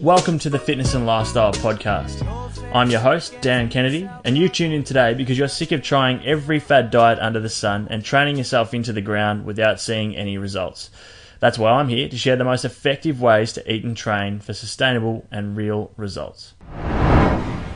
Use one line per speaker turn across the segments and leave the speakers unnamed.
Welcome to the Fitness and Lifestyle Podcast. I'm your host, Dan Kennedy, and you tune in today because you're sick of trying every fad diet under the sun and training yourself into the ground without seeing any results. That's why I'm here to share the most effective ways to eat and train for sustainable and real results.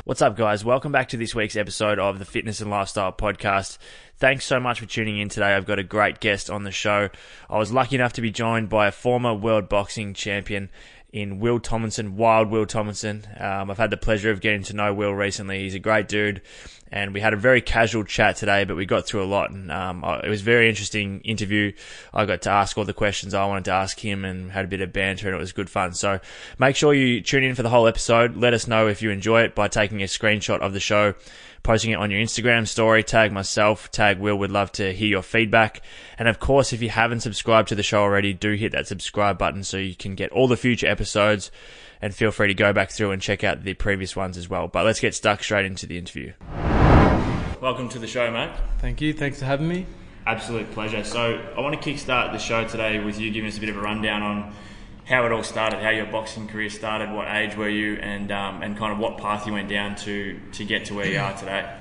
What's up, guys? Welcome back to this week's episode of the Fitness and Lifestyle Podcast. Thanks so much for tuning in today. I've got a great guest on the show. I was lucky enough to be joined by a former world boxing champion in Will Tomlinson, Wild Will Tomlinson. Um, I've had the pleasure of getting to know Will recently. He's a great dude, and we had a very casual chat today, but we got through a lot, and um, it was a very interesting interview. I got to ask all the questions I wanted to ask him, and had a bit of banter, and it was good fun. So make sure you tune in for the whole episode. Let us know if you enjoy it by taking a screenshot of the show posting it on your Instagram story, tag myself, tag Will. Would love to hear your feedback. And of course, if you haven't subscribed to the show already, do hit that subscribe button so you can get all the future episodes and feel free to go back through and check out the previous ones as well. But let's get stuck straight into the interview. Welcome to the show, mate.
Thank you. Thanks for having me.
Absolute pleasure. So I want to kickstart the show today with you giving us a bit of a rundown on how it all started, how your boxing career started, what age were you, and um, and kind of what path you went down to to get to where you are today.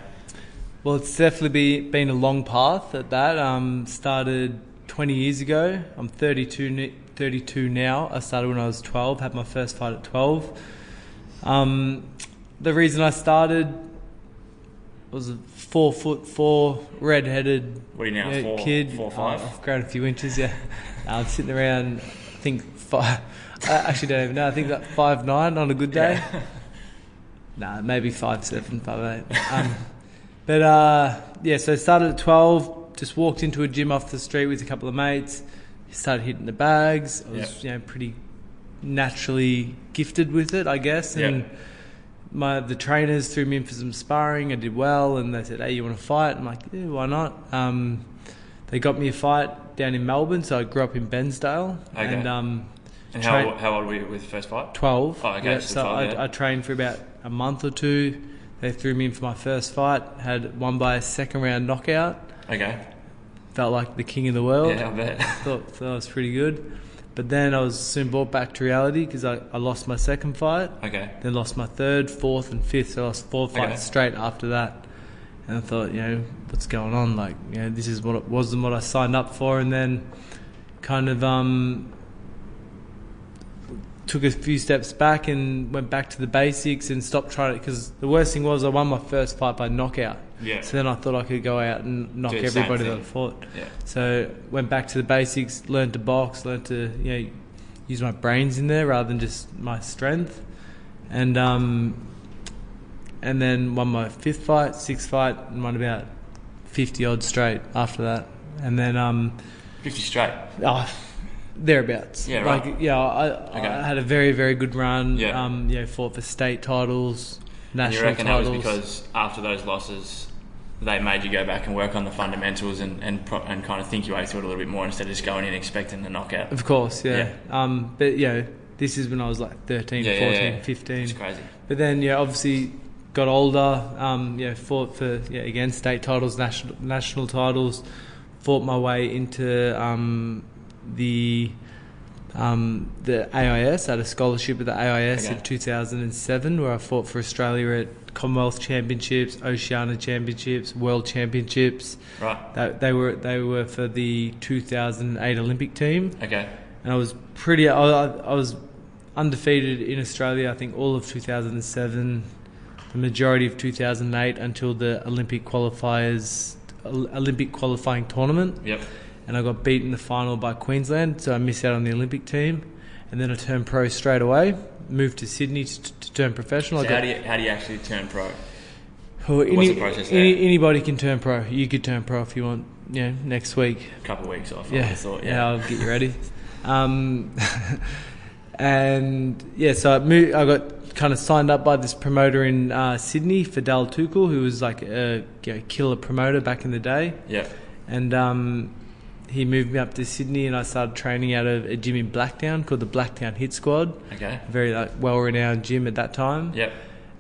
Well, it's definitely be, been a long path at that. Um, started 20 years ago. I'm 32, 32 now. I started when I was 12. Had my first fight at 12. Um, the reason I started was a four foot four red-headed
what are you now,
yeah,
four,
kid.
four, five?
Oh, I've grown a few inches. Yeah, I'm sitting around. I think five. I actually don't even know. I think that five nine on a good day.
Yeah.
nah, maybe five seven, five eight. Um, but uh, yeah, so I started at twelve. Just walked into a gym off the street with a couple of mates. Started hitting the bags. I was
Yep.
you know pretty naturally gifted with it, I guess.
Yep.
And my the trainers threw me in for some sparring. I did well, and they said, "Hey, you want to fight?" I'm like, "Yeah, why not?" Um, they got me a fight down in Melbourne, so I grew up in Bairnsdale,
Okay.
and um,
And
Train-
how, how old were you with the first fight?
12.
Oh, okay,
Yeah,
so
so
12,
I,
yeah.
I trained for about a month or two. They threw me in for my first fight. Had won by a second round knockout.
Okay.
Felt like the king of the world.
Yeah, I bet.
Thought, thought that was pretty good. But then I was soon brought back to reality because I, I lost my second fight.
Okay.
Then lost my third, fourth, and fifth. So I lost four
Okay.
fights straight after that. And I thought, you know, what's going on? Like, you know, this is what it wasn't what I signed up for. And then kind of um, took a few steps back and went back to the basics and stopped trying it Because the worst thing was I won my first fight by knockout.
Yeah.
So then I thought I could go out and knock everybody that. I fought.
Yeah.
So went back to the basics, learned to box, learned to you know use my brains in there rather than just my strength, and um, and then won my fifth fight, sixth fight, and won about fifty odd straight after that, and then um,
50 straight.
oh, thereabouts.
Yeah, right.
Like yeah, I,
Okay.
I had a very very good run.
Yeah.
Um, you know, fought for state titles,
And
national
you reckon
titles.
that was because after those losses, they made you go back and work on the fundamentals and and, pro- and kind of think your way through it a little bit more instead of just going in expecting the knockout.
Of course, yeah. Um, but you know, this is when I was like 13,
Yeah, yeah,
14,
yeah.
15.
It's crazy.
But then, yeah, obviously got older. Um, yeah, fought for yeah again state titles, national national titles. Fought my way into um, the um, the AIS. I had a scholarship at the AIS
Okay.
in 2007, where I fought for Australia at Commonwealth Championships, Oceania Championships, World Championships.
Right.
That they were they were for the 2008 Olympic team
Okay.
and I was pretty. I, I I was undefeated in Australia. I think all of 2007, the majority of 2008 until the Olympic qualifiers, Olympic qualifying tournament,
Yep.
And I got beat in the final by Queensland, so I missed out on the Olympic team. And then I turned pro straight away. Moved to Sydney to, to turn professional.
So
got,
how do you how do you actually turn pro?
Well,
what's
any-
the process there?
any- anybody can turn pro. You could turn pro if you want. You know, next week.
A couple of weeks off.
Yeah,
thought.
yeah,
Yeah.
I'll get you ready. Um, and yeah, so I, moved, I got kind of signed up by this promoter in uh, Sydney, Fidel Tuchel, who was like a you know, killer promoter back in the day.
Yep.
And um, he moved me up to Sydney, and I started training out of a gym in Blacktown called the Blacktown Hit Squad,
Okay.
very like well-renowned gym at that time.
Yep.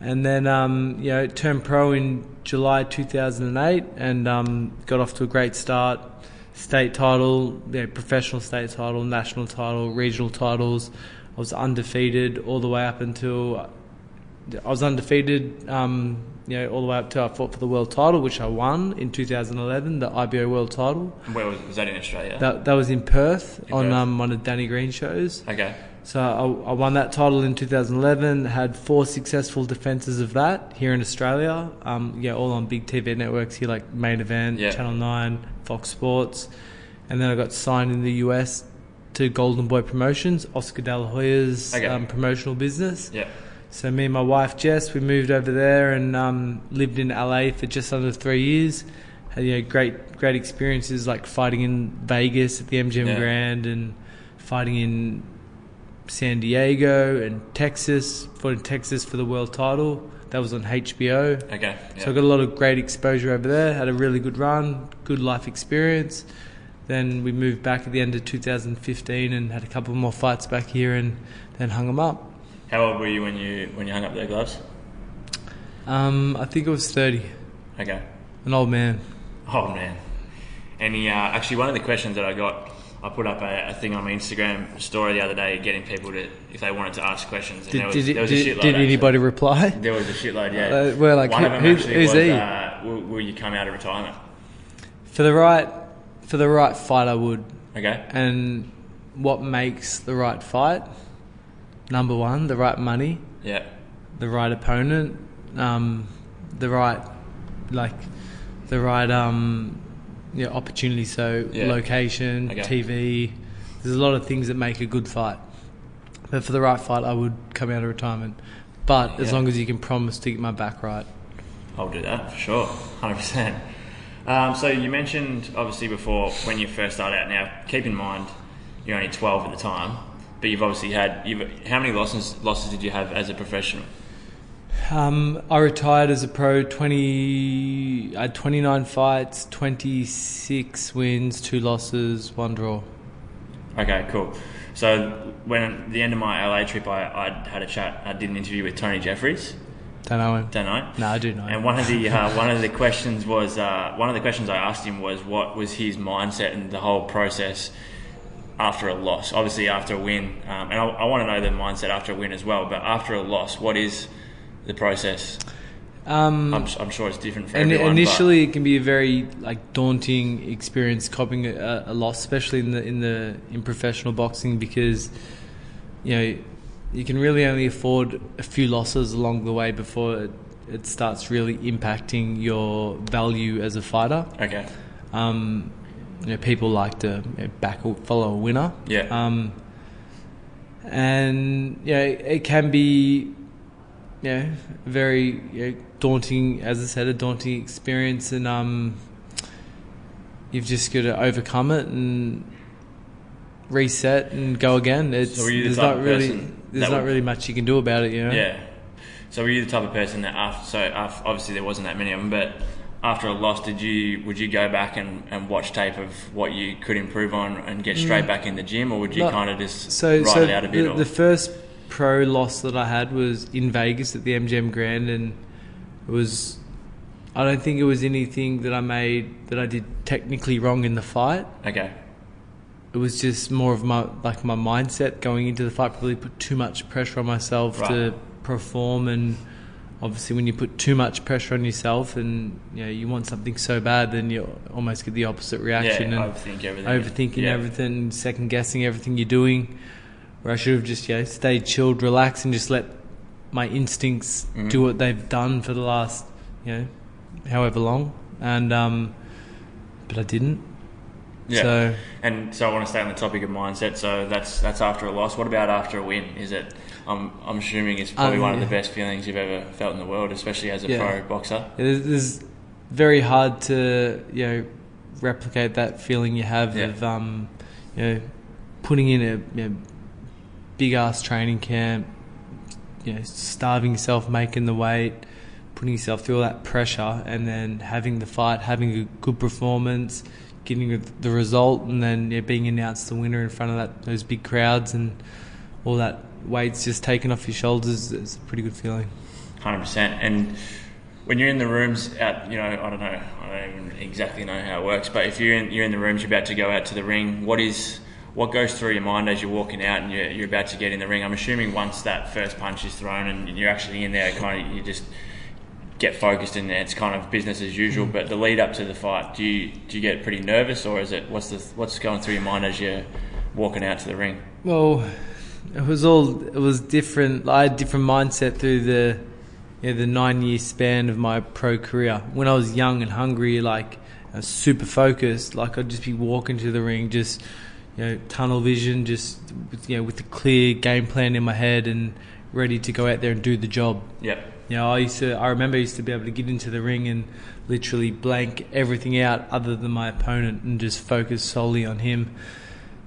And then, um, you know, turned pro in July 2008 and um, got off to a great start. State title, you know, professional state title, national title, regional titles. I was undefeated all the way up until I was undefeated. Um, you know, all the way up to I fought for the world title, which I won in 2011, the IBO world title.
Where was, was that in Australia?
That that was in Perth
In
on
Perth.
Um, one of Danny Green shows.
okay.
So I, I won that title in 2011. Had four successful defenses of that here in Australia. Um, yeah, all on big TV networks here like Main Event,
Yeah.
Channel Nine, Fox Sports, and then I got signed in the US to Golden Boy Promotions, Oscar De La Hoya's
Okay.
um, promotional business.
Yeah.
So me and my wife Jess, we moved over there and um, lived in LA for just under three years. Had you know great great experiences like fighting in Vegas at the MGM
Yeah.
Grand and fighting in San Diego and Texas. Fought in Texas for the world title. That was on HBO.
Okay. Yeah.
So I got a lot of great exposure over there. Had a really good run, good life experience. Then we moved back at the end of 2015 and had a couple more fights back here and then hung them up.
How old were you when you when you hung up their gloves?
Um, I think it was 30.
Okay.
An old man.
Oh man. And he, uh, actually, one of the questions that I got, I put up a, a thing on my Instagram story the other day, getting people to if they wanted to ask questions. And
Did,
there was,
did, it-
there was a
did,
shitload.
did
actually.
anybody reply?
There was a shitload. Yeah.
Uh, well, like,
one
who-
of them
who-
actually
who's
was,
he?
Uh, will, will you come out of retirement?
For the right, for the right fight, I would.
Okay.
And what makes the right fight? Number one, the right money,
Yeah.
the right opponent, um, the right, like, the right um, yeah, opportunity. So
Yeah.
location,
Okay.
TV. There's a lot of things that make a good fight. But for the right fight, I would come out of retirement. But as long as you can promise to get my back right.
I'll do that for sure, hundred percent. Um, so you mentioned obviously before when you first started out. Now, keep in mind you're only 12 at the time, but you've obviously had. You've, how many losses losses did you have as a professional?
Um, I retired as a pro. Twenty, I had twenty nine fights, twenty six wins, two losses, one draw.
Okay, cool. So when at the end of my LA trip, I, I had a chat. I did an interview with Tony Jeffries.
Don't know him.
Don't know.
No, I do know.
And one of the uh, one of the questions was uh, one of the questions I asked him was what was his mindset and the whole process after a loss. Obviously, after a win, um, and I, I want to know the mindset after a win as well. But after a loss, what is the process?
Um,
I'm, I'm sure it's different for
and
everyone. but-
initially, it can be a very like daunting experience coping a, a loss, especially in the in the in professional boxing, because you know you can really only afford a few losses along the way before it, it starts really impacting your value as a fighter.
okay,
Um, you know, people like to you know, back or follow a winner.
Yeah.
Um, and you know, it can be, you know, very you know, daunting. As I said, a daunting experience, and um, you've just got to overcome it and reset and go again. It's
So the
there's not really there's not
would-
really much you can do about it. You know.
yeah. So were you the type of person that after so after, obviously there wasn't that many of them, but after a loss, did you would you go back and, and watch tape of what you could improve on and get straight back in the gym, or would you
Mm. No.
kind of just
So,
ride
so
it out a bit?
the, the first pro loss that I had was in Vegas at the MGM Grand, and it was. I don't think it was anything that I made that I did technically wrong in the fight.
okay,
It was just more of my like my mindset going into the fight. Probably put too much pressure on myself
Right.
to perform, and obviously when you put too much pressure on yourself, and you know you want something so bad, then you almost get the opposite
yeah,
reaction. and
overthink everything,
overthinking
yeah.
everything, second guessing everything you're doing. Where I should have just you know, stayed chilled, relaxed, and just let my instincts
Mhm.
do what they've done for the last you know however long. And um, but I didn't.
Yeah.
So
And so I want to stay on the topic of mindset. So that's that's after a loss. What about after a win? Is it? I'm I'm assuming it's probably
Um,
one of the best feelings you've ever felt in the world, especially as a
Yeah.
pro boxer.
it is very hard to you know replicate that feeling you have
Yeah.
of um, you know putting in a you know, big ass training camp, you know starving yourself, making the weight, putting yourself through all that pressure, and then having the fight, having a good performance, getting the result, and then yeah, being announced the winner in front of that those big crowds and all that weight's just taken off your shoulders. It's a pretty good feeling.
Hundred percent. And when you're in the rooms, at you know, I don't know, I don't even exactly know how it works. But if you're in you're in the rooms, you're about to go out to the ring. What is what goes through your mind as you're walking out and you're, you're about to get in the ring? I'm assuming once that first punch is thrown and you're actually in there, kind of you just get focused and it's kind of business as usual. But the lead up to the fight, do you do you get pretty nervous or is it what's the what's going through your mind as you're walking out to the ring?
Well, it was all it was different. I had a different mindset through the yeah, the nine year span of my pro career. When I was young and hungry, like I was super focused, like I'd just be walking to the ring, just you know, tunnel vision, just with, you know, with a clear game plan in my head and ready to go out there and do the job.
Yep.
You know, I used to. I remember I used to be able to get into the ring and literally blank everything out other than my opponent and just focus solely on him.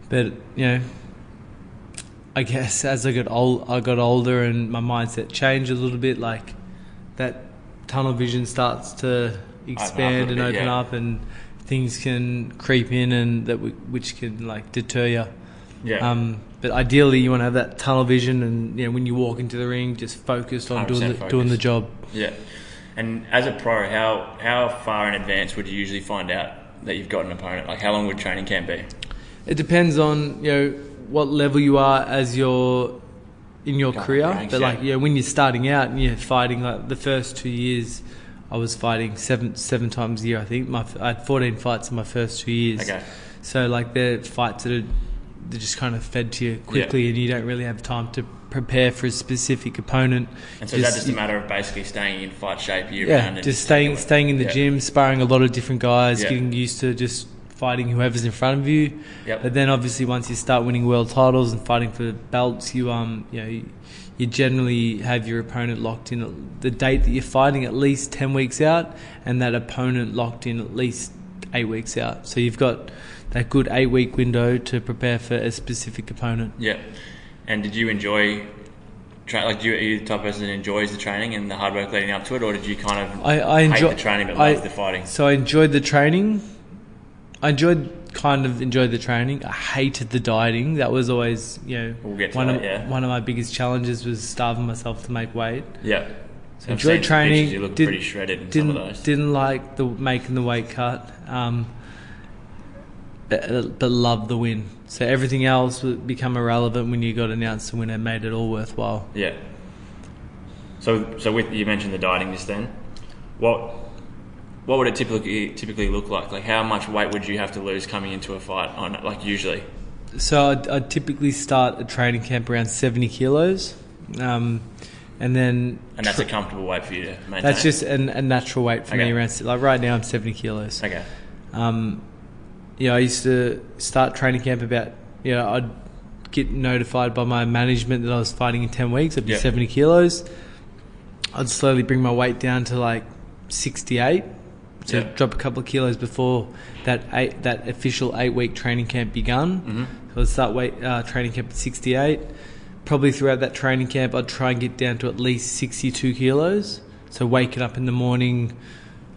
But you know, I guess as I got old, I got older and my mindset changed a little bit. Like that tunnel vision starts to expand and
bit,
open
yeah.
up, and things can creep in, and that w- which can like deter you.
Yeah.
Um, but ideally, you want to have that tunnel vision, and you know, when you walk into the ring, just focused on doing the,
100%
doing the job.
Yeah. And as a pro, how how far in advance would you usually find out that you've got an opponent? Like how long would training camp be?
It depends on you know what level you are as your in your career.
ranks,
but like
yeah.
when you're starting out and you're fighting like the first two years, I was fighting seven seven times a year. I think my I had 14 fights in my first two years.
Okay.
So like they're fights that are they're just kind of fed to you quickly, and you don't really have time to prepare for a specific opponent.
And so is that just a matter of basically staying in fight shape year
yeah,
round? and
just staying staying in the
yeah.
gym, sparring a lot of different guys,
Yeah.
getting used to just fighting whoever's in front of you.
Yep.
But then obviously once you start winning world titles and fighting for belts, you um you know you, you generally have your opponent locked in at the date that you're fighting at least ten weeks out, and that opponent locked in at least eight weeks out. So you've got that good eight week window to prepare for a specific opponent.
Yeah. And did you enjoy? Tra- like, do you, are you the type of person that enjoys the training and the hard work leading up to it, or did you kind of
I, I enjoy
hate the training but
I-
love the fighting?
So I enjoyed the training. I enjoyed kind of enjoyed the training. I hated the dieting. That was always you know
We'll
one
that,
of
yeah.
one of my biggest challenges was starving myself to make weight.
Yeah.
So enjoyed training.
pictures, You look
did-
pretty shredded in
didn't
some of those.
didn't like the making the weight cut. Um, but, but loved the win. So everything else would become irrelevant when you got announced the winner. Made it all worthwhile.
Yeah. So, so with you mentioned the dieting just then. What what would it typically typically look like? Like how much weight would you have to lose coming into a fight on like usually?
So I'd, I'd typically start a training camp around seventy kilos, um, and then
And that's a comfortable weight for you to maintain.
That's just an, a natural weight for
Okay.
me. Around like right now, I'm 70 kilos.
okay.
Um, yeah, I used to start training camp about. You know, I'd get notified by my management that I was fighting in 10 weeks. I'd be
Yeah.
70 kilos. I'd slowly bring my weight down to like 68. So
Yeah.
drop a couple of kilos before that eight, that official eight week training camp begun.
Mm-hmm.
So I'd start weight uh, training camp at 68. Probably throughout that training camp, I'd try and get down to at least 62 kilos. So waking up in the morning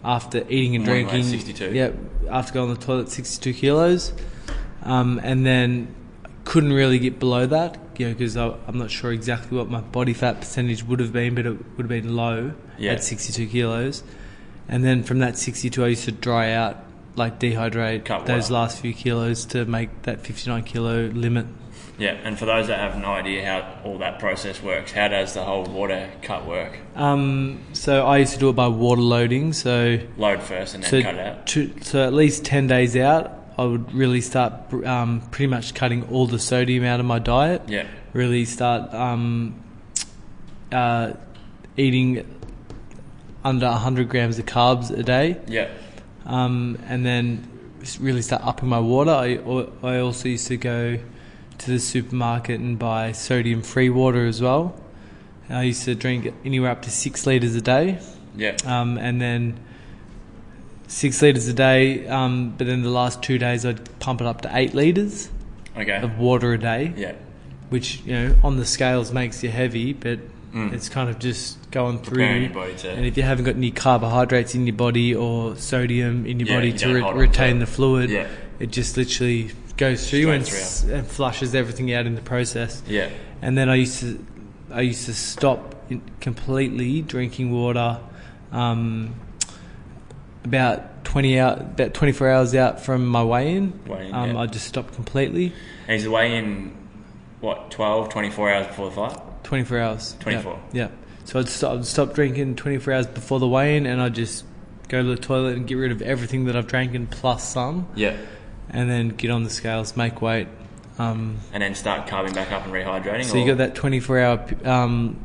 after eating and drinking,
62.
yeah, after going to the toilet, 62 kilos, um, and then couldn't really get below that, you know, because I'm not sure exactly what my body fat percentage would have been, but it would have been low
Yeah.
at 62 kilos. And then from that 62, I used to dry out, like dehydrate
Cut
those
water.
last few kilos to make that 59 kilo limit.
Yeah, and for those that have no idea how all that process works, how does the whole water cut work?
Um, so I used to do it by water loading. So
Load first and then
so,
cut it out.
to, so at least 10 days out, I would really start um, pretty much cutting all the sodium out of my diet.
Yeah.
Really start um, uh, eating under 100 grams of carbs a day.
Yeah.
Um, and then really start upping my water. I, I also used to go to the supermarket and buy sodium free water as well. I used to drink anywhere up to six litres a day
Yeah.
um, and then six liters a day. Um, but then the last two days, I'd pump it up to eight liters
Okay.
of water a day,
Yeah.
which you know on the scales makes you heavy, but
Mm.
it's kind of just going through.
Preparing your body to-
And if you haven't got any carbohydrates in your body or sodium in your
Yeah,
body
you
to re-
hold on to
retain the fluid,
Yeah.
it just literally goes through and, and flushes everything out in the process.
Yeah.
And then I used to, I used to stop completely drinking water, um, about 20 out, about 24 hours out from my weigh-in,
Weigh-in,
um,
yeah.
I just stopped completely.
And the weigh in, what, 12, 24 hours before the fight?
24 hours.
24.
Yeah. yeah. So I'd stop, I'd stop drinking 24 hours before the weigh-in, and I'd just go to the toilet and get rid of everything that I've drank and plus some,
Yeah.
And then get on the scales, make weight. Um,
And then start carving back up and rehydrating?
so you
or-
got that 24 hour um,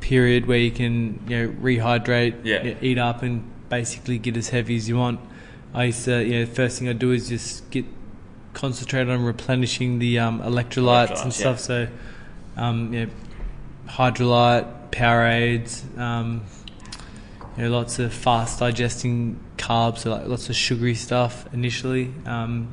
period where you can you know rehydrate,
Yeah.
eat up, and basically get as heavy as you want. I used to, you know, first thing I do is just get concentrate on replenishing the um, electrolytes,
Electrolytes,
and stuff. So, um, you know, Hydralyte, Powerades, um, you know, lots of fast digesting carbs, so like lots of sugary stuff initially. Um,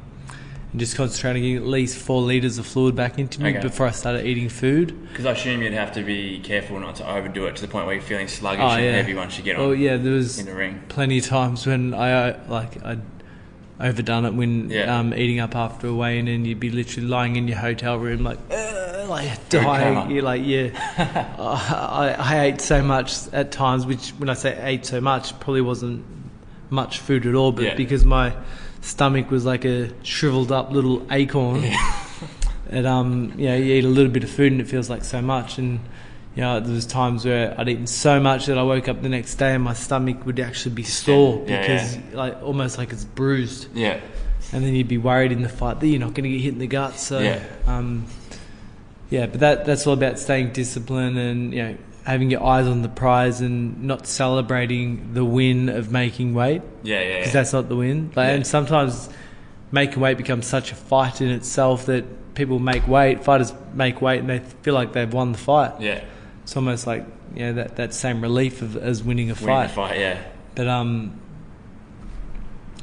and just concentrating on getting at least four liters of fluid back into me
Okay.
before I started eating food.
Because I assume you'd have to be careful not to overdo it to the point where you're feeling sluggish
Oh,
and
yeah.
heavy once you get on
Oh yeah, there was
in the ring.
plenty of times when I uh, like I'd overdone it when
Yeah.
um, eating up after a weigh-in and you'd be literally lying in your hotel room like like dying. You're like yeah, I, I ate so much at times. Which when I say ate so much, probably wasn't much food at all, but
Yeah.
because my stomach was like a shriveled up little acorn. And um, you know, you eat a little bit of food and it feels like so much. And you know, there was times where I'd eaten so much that I woke up the next day and my stomach would actually be sore
Yeah,
because
yeah.
like almost like it's bruised.
Yeah.
And then you'd be worried in the fight that you're not going to get hit in the gut. So
Yeah.
um, yeah, but that that's all about staying disciplined and you know having your eyes on the prize and not celebrating the win of making weight
Yeah, yeah,
because
yeah.
that's not the win. Like,
Yeah.
And sometimes making weight becomes such a fight in itself that people make weight, fighters make weight, and they feel like they've won the fight.
yeah.
It's almost like you know that, that same relief of, as winning a
Winning
fight.
the fight, yeah.
But um,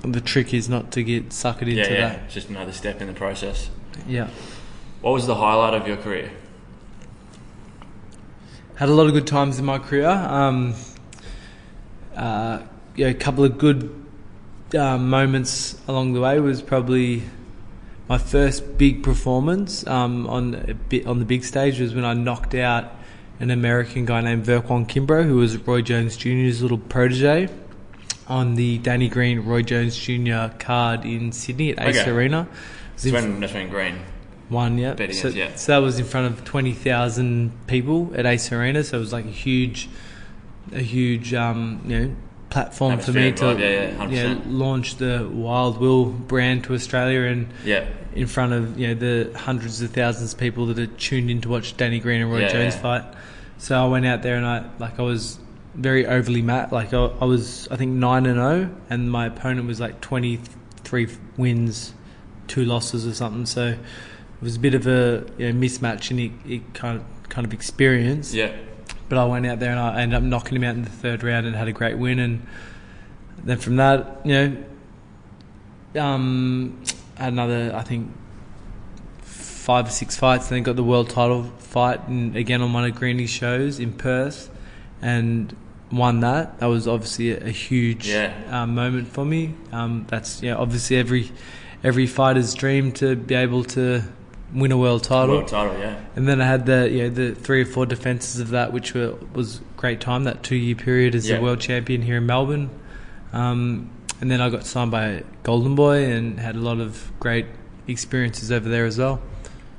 the trick is not to get suckered into
Yeah, yeah.
that.
It's just another step in the process.
Yeah.
What was the highlight of your career?
Had a lot of good times in my career. Um, uh, yeah, a couple of good uh, moments along the way was probably my first big performance um, on a bit on the big stage was when I knocked out an American guy named Verquan Kimbrough, who was Roy Jones Jr.'s little protege, on the Danny Green Roy Jones Jr. card in Sydney at Acer
Okay.
Arena. It
That's when, that's when Green.
One, yeah. So,
is, yeah.
so that was in front of twenty thousand people at Acer Arena. So it was like a huge, a huge, um, you know, platform for me to
vibe, yeah, yeah, 100%.
launch the Wild Will brand to Australia and
Yeah.
in front of you know the hundreds of thousands of people that had tuned in to watch Danny Green and Roy
Yeah,
Jones
yeah.
fight. So I went out there and I like I was very overly mat. Like I, I was I think nine and zero, and my opponent was like twenty three wins, two losses or something. So it was a bit of a you know, mismatch in it, it kind of kind of experience.
Yeah.
But I went out there and I ended up knocking him out in the third round and had a great win. And then from that, you know, um, had another, I think, five or six fights. And Then got the world title fight and again on one of Greeny's shows in Perth and won that. That was obviously a, a huge
Yeah.
um, moment for me. Um, that's yeah, obviously every every fighter's dream to be able to win a world title.
World title, yeah.
And then I had the you know the three or four defenses of that, which were was great time. That two year period as
Yeah.
the world champion here in Melbourne, um, and then I got signed by Golden Boy and had a lot of great experiences over there as well,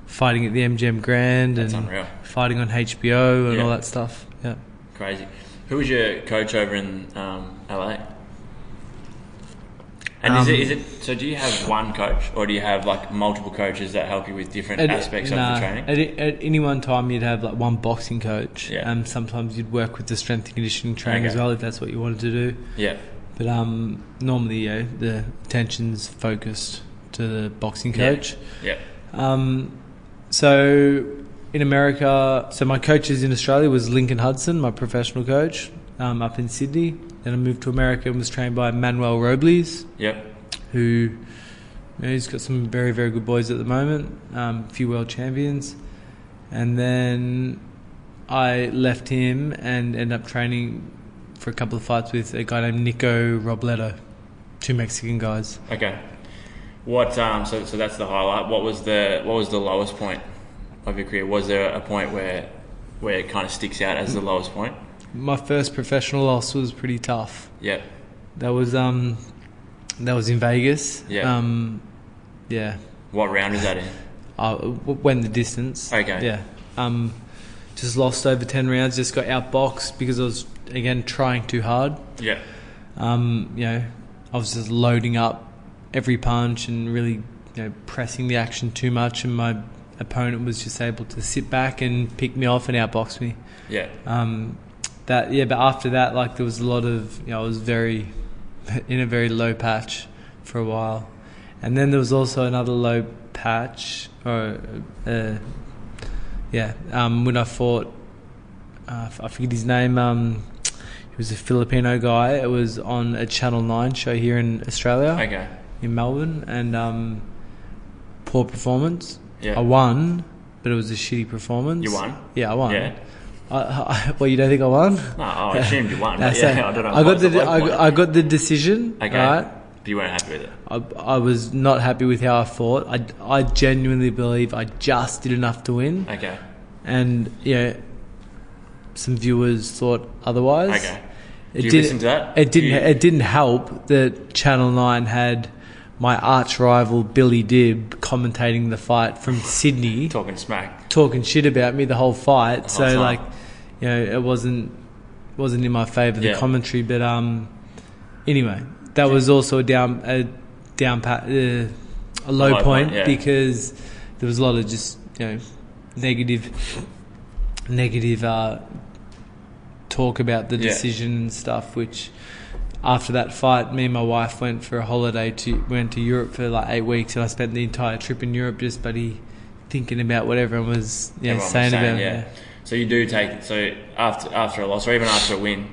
fighting at the MGM Grand
That's
and
unreal.
fighting on HBO and
Yeah.
all that stuff. Yeah,
Crazy. Who was your coach over in um, LA? And is
Um,
it is it so? Do you have one coach, or do you have like multiple coaches that help you with different
At-
aspects
nah,
of the training?
At, at any one time, you'd have like one boxing coach,
Yeah.
and sometimes you'd work with the strength and conditioning training
Okay.
as well if that's what you wanted to do.
yeah,
But um, normally, yeah, the attention's focused to the boxing
Yeah.
coach.
yeah,
Um, so in America, so my coaches in Australia was Lincoln Hudson, my professional coach, um, up in Sydney. Then I moved to America and was trained by Manuel Robles,
yep,
who you know, he's got some very very good boys at the moment, um, a few world champions, and then I left him and ended up training for a couple of fights with a guy named Nico Robledo, two Mexican guys.
okay. What um? So so that's the highlight. What was the what was the lowest point of your career? Was there a point where where it kind of sticks out as the lowest point?
My first professional loss was pretty tough.
Yeah,
That was um, That was in Vegas.
Yeah.
Um, yeah.
What round was that in?
I w- went the distance.
Okay.
Yeah. Um, just lost over ten rounds. Just got outboxed because I was again trying too hard.
Yeah.
Um, you know, I was just loading up every punch and really, you know, pressing the action too much, and my opponent was just able to sit back and pick me off and outbox me.
Yeah.
Um, that yeah, but after that, like there was a lot of you know, I was very in a very low patch for a while, and then there was also another low patch or uh, yeah, um, when I fought, uh, I forget his name. Um, he was a Filipino guy. It was on a Channel Nine show here in Australia
Okay.
in Melbourne, and um, poor performance.
Yeah.
I won, but it was a shitty performance.
You won?
Yeah, I won.
Yeah.
I, I, well, you don't think I won?
No, I assumed you won.
No,
yeah, I don't know.
I got the, I. I got the decision.
Okay.
Right.
But you weren't happy with it.
I, I was not happy with how I fought. I, I genuinely believe I just did enough to win,
Okay.
and you know, some viewers thought otherwise.
Okay.
It
Do you
didn't-
listen to that?
It didn't.
you-
It didn't help that Channel Nine had my arch rival Billy Dib commentating the fight from Sydney,
Talking smack.
Talking shit about me the whole fight.
whole
so
time.
like, you know, it wasn't wasn't in my favour the
Yeah.
commentary. But um, anyway, that was also a down a down pa- uh, a low
low
point,
point, yeah.
because there was a lot of just you know negative negative uh, talk about the
Yeah.
decision and stuff, which. After that fight, me and my wife went for a holiday to went to Europe for like eight weeks, and I spent the entire trip in Europe just buddy thinking about what everyone was yeah,
Everyone was
saying,
saying,
about
yeah.
it.
So you do take so after after a loss or even after a win,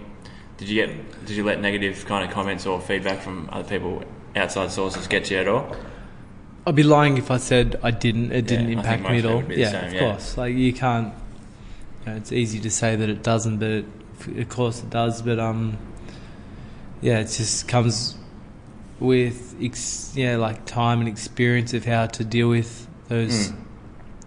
did you get did you let negative kind of comments or feedback from other people outside sources get to you at all?
I'd be lying if I said I didn't. It didn't
think
impact me at all.
would be the
Yeah,
same,
of
yeah.
course. Like you can't. You know, it's easy to say that it doesn't, but it, of course it does. But um, yeah, it just comes with ex, yeah, like time and experience of how to deal with those
Mm.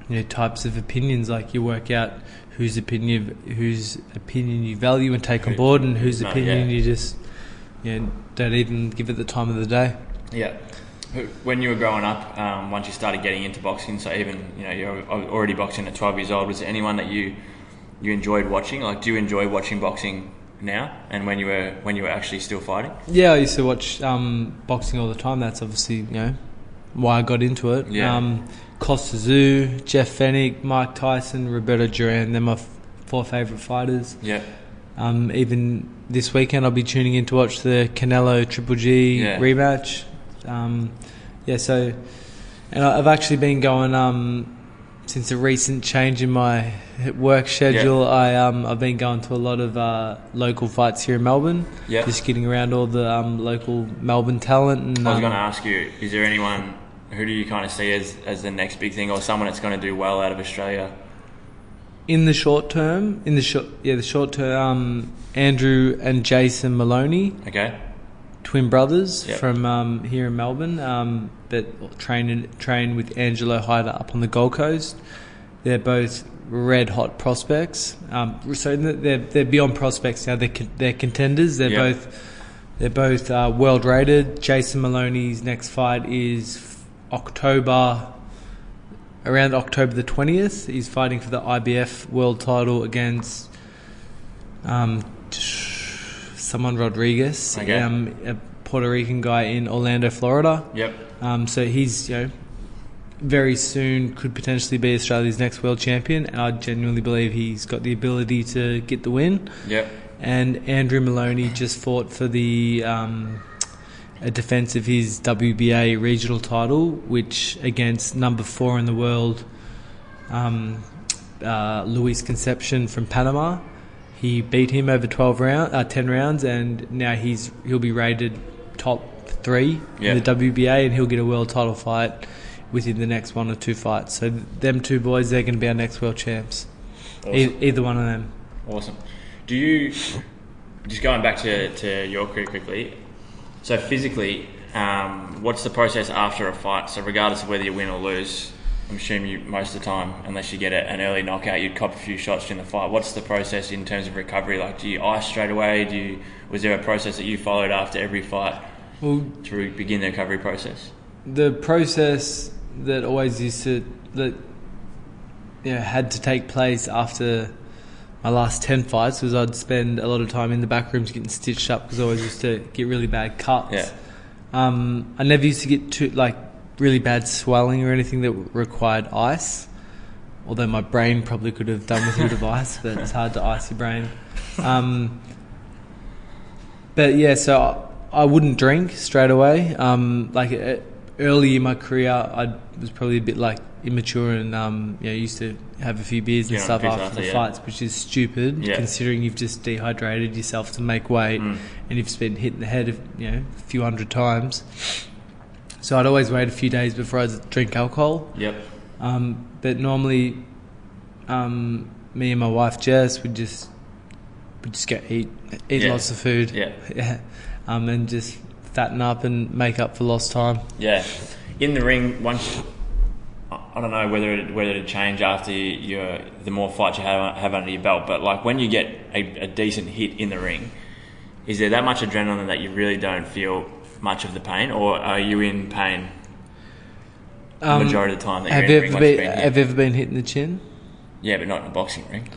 You know types of opinions. Like you work out whose opinion whose opinion you value and take on board, and whose
no,
opinion
yeah.
you just you know, don't even give it the time of the day.
Yeah. When you were growing up, um, once you started getting into boxing, so even you know you're already boxing at 12 years old, was there anyone that you you enjoyed watching? Like, do you enjoy watching boxing now? And when you were when you were actually still fighting?
Yeah, I used to watch um, boxing all the time. That's obviously you know why I got into it.
Yeah.
Um, Kostya Tszyu, Jeff Fenech, Mike Tyson, Roberto Duran. They're my f- four favourite fighters.
Yeah.
Um, even this weekend, I'll be tuning in to watch the Canelo Triple G
Yeah.
rematch. Um, yeah, so and I've actually been going um, since a recent change in my work schedule. I um, I've been going to a lot of uh, local fights here in Melbourne.
Yeah.
just getting around all the um, local Melbourne talent. And,
I was
um,
going to ask you, is there anyone who do you kind of see as, as the next big thing, or someone that's going to do well out of Australia?
in the short term, in the short yeah the short term, um, Andrew and Jason Moloney.
Okay.
twin brothers
Yep.
from um, here in Melbourne, um, but train train with Angelo Hyder up on the Gold Coast. They're both red hot prospects. Um, so they're they're beyond prospects now. They're con- they're contenders. They're
Yep.
both they're both uh, world rated. Jason Moloney's next fight is October. Around October the twentieth, he's fighting for the IBF world title against um, someone Rodriguez,
Okay.
um, a Puerto Rican guy in Orlando, Florida.
Yep.
Um, so he's you know very soon could potentially be Australia's next world champion, and I genuinely believe he's got the ability to get the win.
Yep.
And Andrew Moloney just fought for the um, a defense of his WBA regional title, which against number four in the world, um, uh, Luis Concepcion from Panama. He beat him over twelve round, uh, ten rounds, and now he's he'll be rated top three
Yeah.
in the WBA, and he'll get a world title fight within the next one or two fights. So them two boys, they're going to be our next world champs. E- either one of them.
Awesome. Do you just going back to, to your career quickly? So physically, um, what's the process after a fight? So regardless of whether you win or lose, I'm assuming you most of the time, unless you get a, an early knockout, you'd cop a few shots during the fight. What's the process in terms of recovery? Like, do you ice straight away? Do you was there a process that you followed after every fight?
Well,
to begin the recovery process?
the process that always used to that you know, had to take place after my last 10 fights was I'd spend a lot of time in the back rooms getting stitched up because I always used to get really bad cuts.
Yeah.
Um, I never used to get too like really bad swelling or anything that required ice. Although my brain probably could have done with a bit of ice, but it's hard to ice your brain. Um, but yeah, so I, I wouldn't drink straight away. Um, like uh, early in my career, I was probably a bit like immature and um, you know, used to have a few beers and stuff after,
after,
the
yeah.
fights, which is stupid
Yeah.
considering you've just dehydrated yourself to make weight
Mm.
and you've been hitting the head of, you know a few hundred times. So I'd always wait a few days before I'd drink alcohol.
Yep.
Um, but normally, um, me and my wife Jess would just would just go eat eat
Yeah.
lots of food,
Yeah.
yeah, um, and just fatten up and make up for lost time.
Yeah. In the ring, once I don't know whether it, whether it change after you the more fights you have, have under your belt, but like when you get a, a decent hit in the ring, is there that much adrenaline that you really don't feel much of the pain, or are you in pain the
Um,
majority of the time that
Have
you're
you ever been,
been hit?
have you ever been hit in the chin?
Yeah, but not in a boxing ring.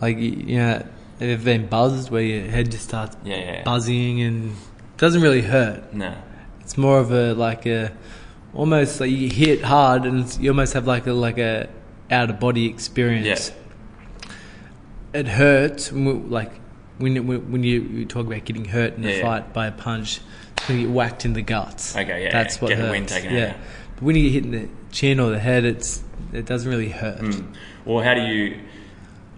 Like you know, have you ever been buzzed where your head just starts
yeah. yeah.
buzzing and doesn't really hurt.
No.
It's more of a like a almost like you hit hard and you almost have like a like a out of body experience. It hurts we- like when when when you, you talk about getting hurt in a
yeah.
fight by a punch, when you get whacked in the guts.
Okay, yeah,
that's
yeah.
what
Get the
hurts.
wind taken
yeah.
yeah.
but when you get hit in the chin or the head, it's it doesn't really hurt.
Mm. Well, how do you?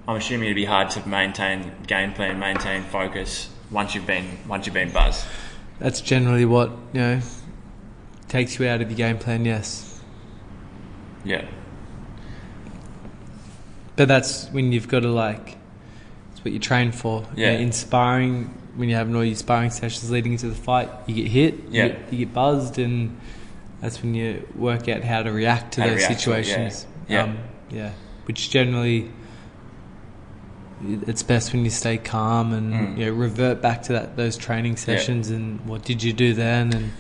I'm assuming it'd be hard to maintain game plan, maintain focus once you've been once you've been buzzed.
That's generally what you know takes you out of your game plan. Yes.
Yeah.
But that's when you've got to like, it's what you train for. You
Yeah.
know, in sparring, when you're having all your sparring sessions leading into the fight, you get hit,
Yeah.
you, get, you get buzzed, and that's when you work out how to react to
How
those
react to yeah.
situations.
Yeah.
Um, yeah. Which generally, it's best when you stay calm and
Mm.
you know, revert back to that those training sessions and what did you do then and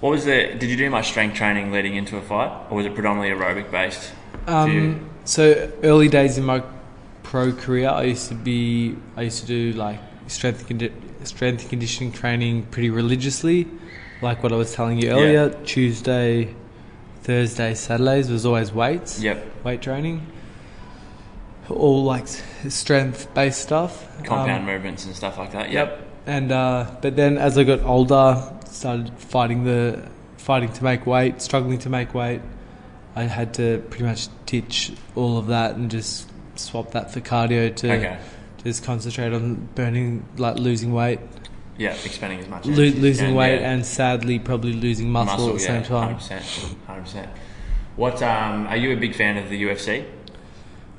What was the? Did you do much strength training leading into a fight, or was it predominantly aerobic based?
Um, so early days in my pro career, I used to be, I used to do like strength condi- strength conditioning training pretty religiously, like what I was telling you earlier. Tuesday, Thursday, Saturdays was always weights,
Yep.
weight training, all like strength based stuff.
Compound
Um,
movements and stuff like that.
Yep. And uh, but then as I got older, started fighting the fighting to make weight, struggling to make weight. I had to pretty much ditch all of that and just swap that for cardio to
Okay.
just concentrate on burning, like losing weight,
Yeah. Expanding as much.
Lo-
as
losing weight,
yeah.
and sadly probably losing muscle, at the same time.
Hundred percent. Hundred percent. What? Um, are you a big fan of the UFC?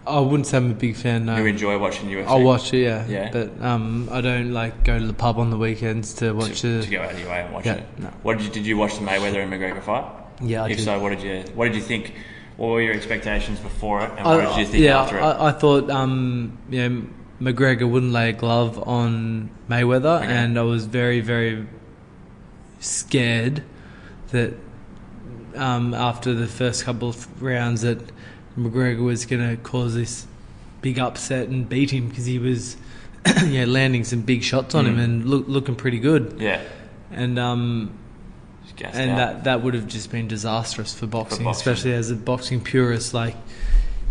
I wouldn't say I'm a big fan. No,
You enjoy watching UFC?
I'll watch it, yeah.
Yeah.
But um, I don't like go to the pub on the weekends to watch
to,
it.
to go out of your way and watch
Yeah,
it.
no.
What did you, did you watch the Mayweather and McGregor fight?
Yeah, I
if
did.
so, what did you what did you think? What were your expectations before it, and what did you think
yeah,
after it?
I, I thought um, you know, McGregor wouldn't lay a glove on Mayweather,
Okay.
and I was very, very scared that um, after the first couple of rounds that McGregor was going to cause this big upset and beat him because he was yeah landing some big shots on him
Mm.
and look, looking pretty good,
yeah,
and um, and
out.
that that would have just been disastrous for boxing,
boxing.
especially as a boxing purist. Like,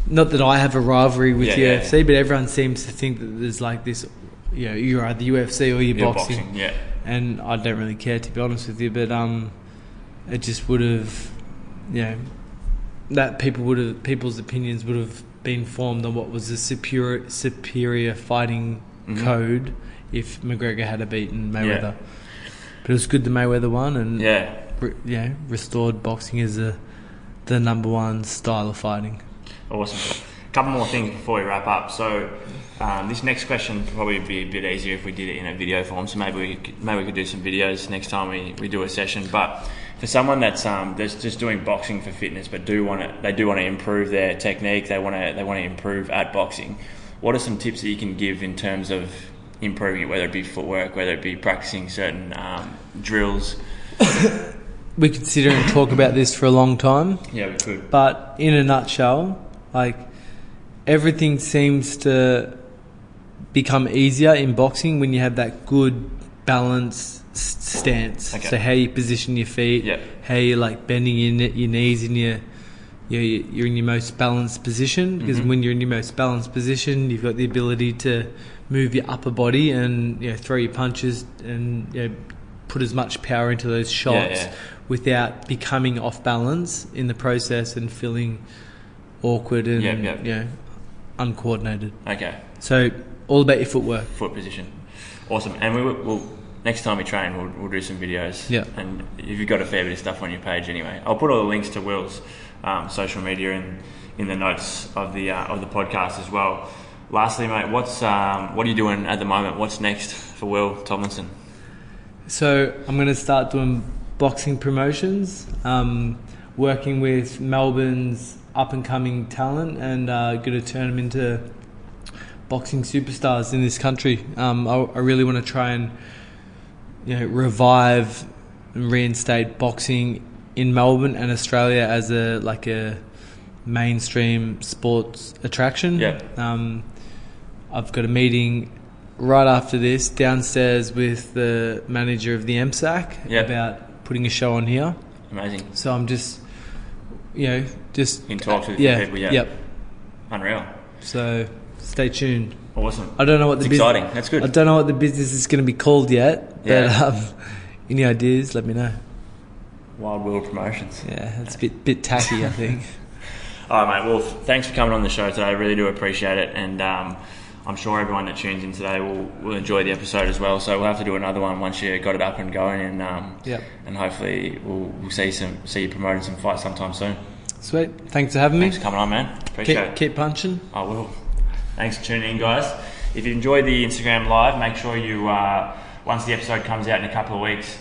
not that I have a rivalry with
Yeah, yeah,
UFC, but everyone seems to think that there's like this, you know, you're either UFC or you're,
You're
boxing.
boxing, yeah,
and I don't really care to be honest with you. But um, it just would have, you know, that people would have people's opinions would have been formed on what was a superior superior fighting
Mhm.
code if McGregor had a beaten
Yeah.
Mayweather. But it was good the Mayweather won, and
yeah.
re- know, restored boxing as a the number one style of fighting.
Awesome. A couple more things before we wrap up. So, um, this next question would probably be a bit easier if we did it in a video form. So maybe we could, maybe we could do some videos next time we, we do a session. But for someone that's um, that's just doing boxing for fitness, but do want to they do want to improve their technique. They want to they want to improve at boxing. What are some tips that you can give in terms of improving it, whether it be footwork, whether it be practicing certain um, drills?
we could sit here and talk about this for a long time.
Yeah, we could.
But in a nutshell, like everything seems to become easier in boxing when you have that good balance stance.
Okay.
So how you position your feet,
Yeah.
how you like bending your, your knees in your you're, you're in your most balanced position because
Mhm.
when you're in your most balanced position, you've got the ability to move your upper body and you know, throw your punches and you know, put as much power into those shots
yeah.
without becoming off balance in the process and feeling awkward and
Yep, yep.
you know uncoordinated.
Okay.
So all about your footwork.
Foot position. Awesome. And we will, we'll next time we train, we'll, we'll do some videos.
Yeah.
And if you've got a fair bit of stuff on your page anyway. I'll put all the links to Will's um, social media in, in the notes of the uh, of the podcast as well. Lastly, mate, what's um, what are you doing at the moment? What's next for Will Tomlinson?
So I'm going to start doing boxing promotions, um, working with Melbourne's up and coming talent, and uh, going to turn them into boxing superstars in this country. Um, I, I really want to try and you know revive and reinstate boxing in Melbourne and Australia as a like a mainstream sports attraction.
Yeah.
Um, I've got a meeting right after this downstairs with the manager of the MSAC
Yeah.
about putting a show on here.
Amazing.
So I'm just, you know, just
In talks with
yeah,
people, yeah.
Yep.
Unreal.
So stay tuned.
Awesome.
I don't know what
It's
the bus-
exciting. That's good.
I don't know what the business is going to be called yet,
Yeah.
but um, any ideas? Let me know.
Wild World Promotions.
Yeah, it's a bit bit tacky, I think.
All right, mate. Well, thanks for coming on the show today. I really do appreciate it, and um, I'm sure everyone that tunes in today will, will enjoy the episode as well. So we'll have to do another one once you got it up and going, and um,
Yep.
and hopefully we'll, we'll see some see you promoting some fights sometime soon.
Sweet. Thanks for having me.
Thanks for coming on, man. Appreciate
Keep,
it.
keep punching.
I will. Thanks for tuning in, guys. If you enjoyed the Instagram live, make sure you, uh, once the episode comes out in a couple of weeks,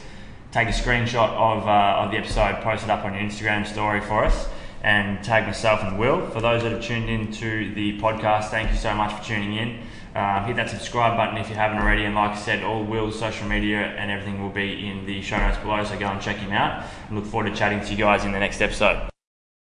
take a screenshot of, uh, of the episode, post it up on your Instagram story for us, and tag myself and Will. For those that have tuned in to the podcast, thank you so much for tuning in. Um, hit that subscribe button if you haven't already, and like I said, all Will's social media and everything will be in the show notes below, so go and check him out. And look forward to chatting to you guys in the next episode.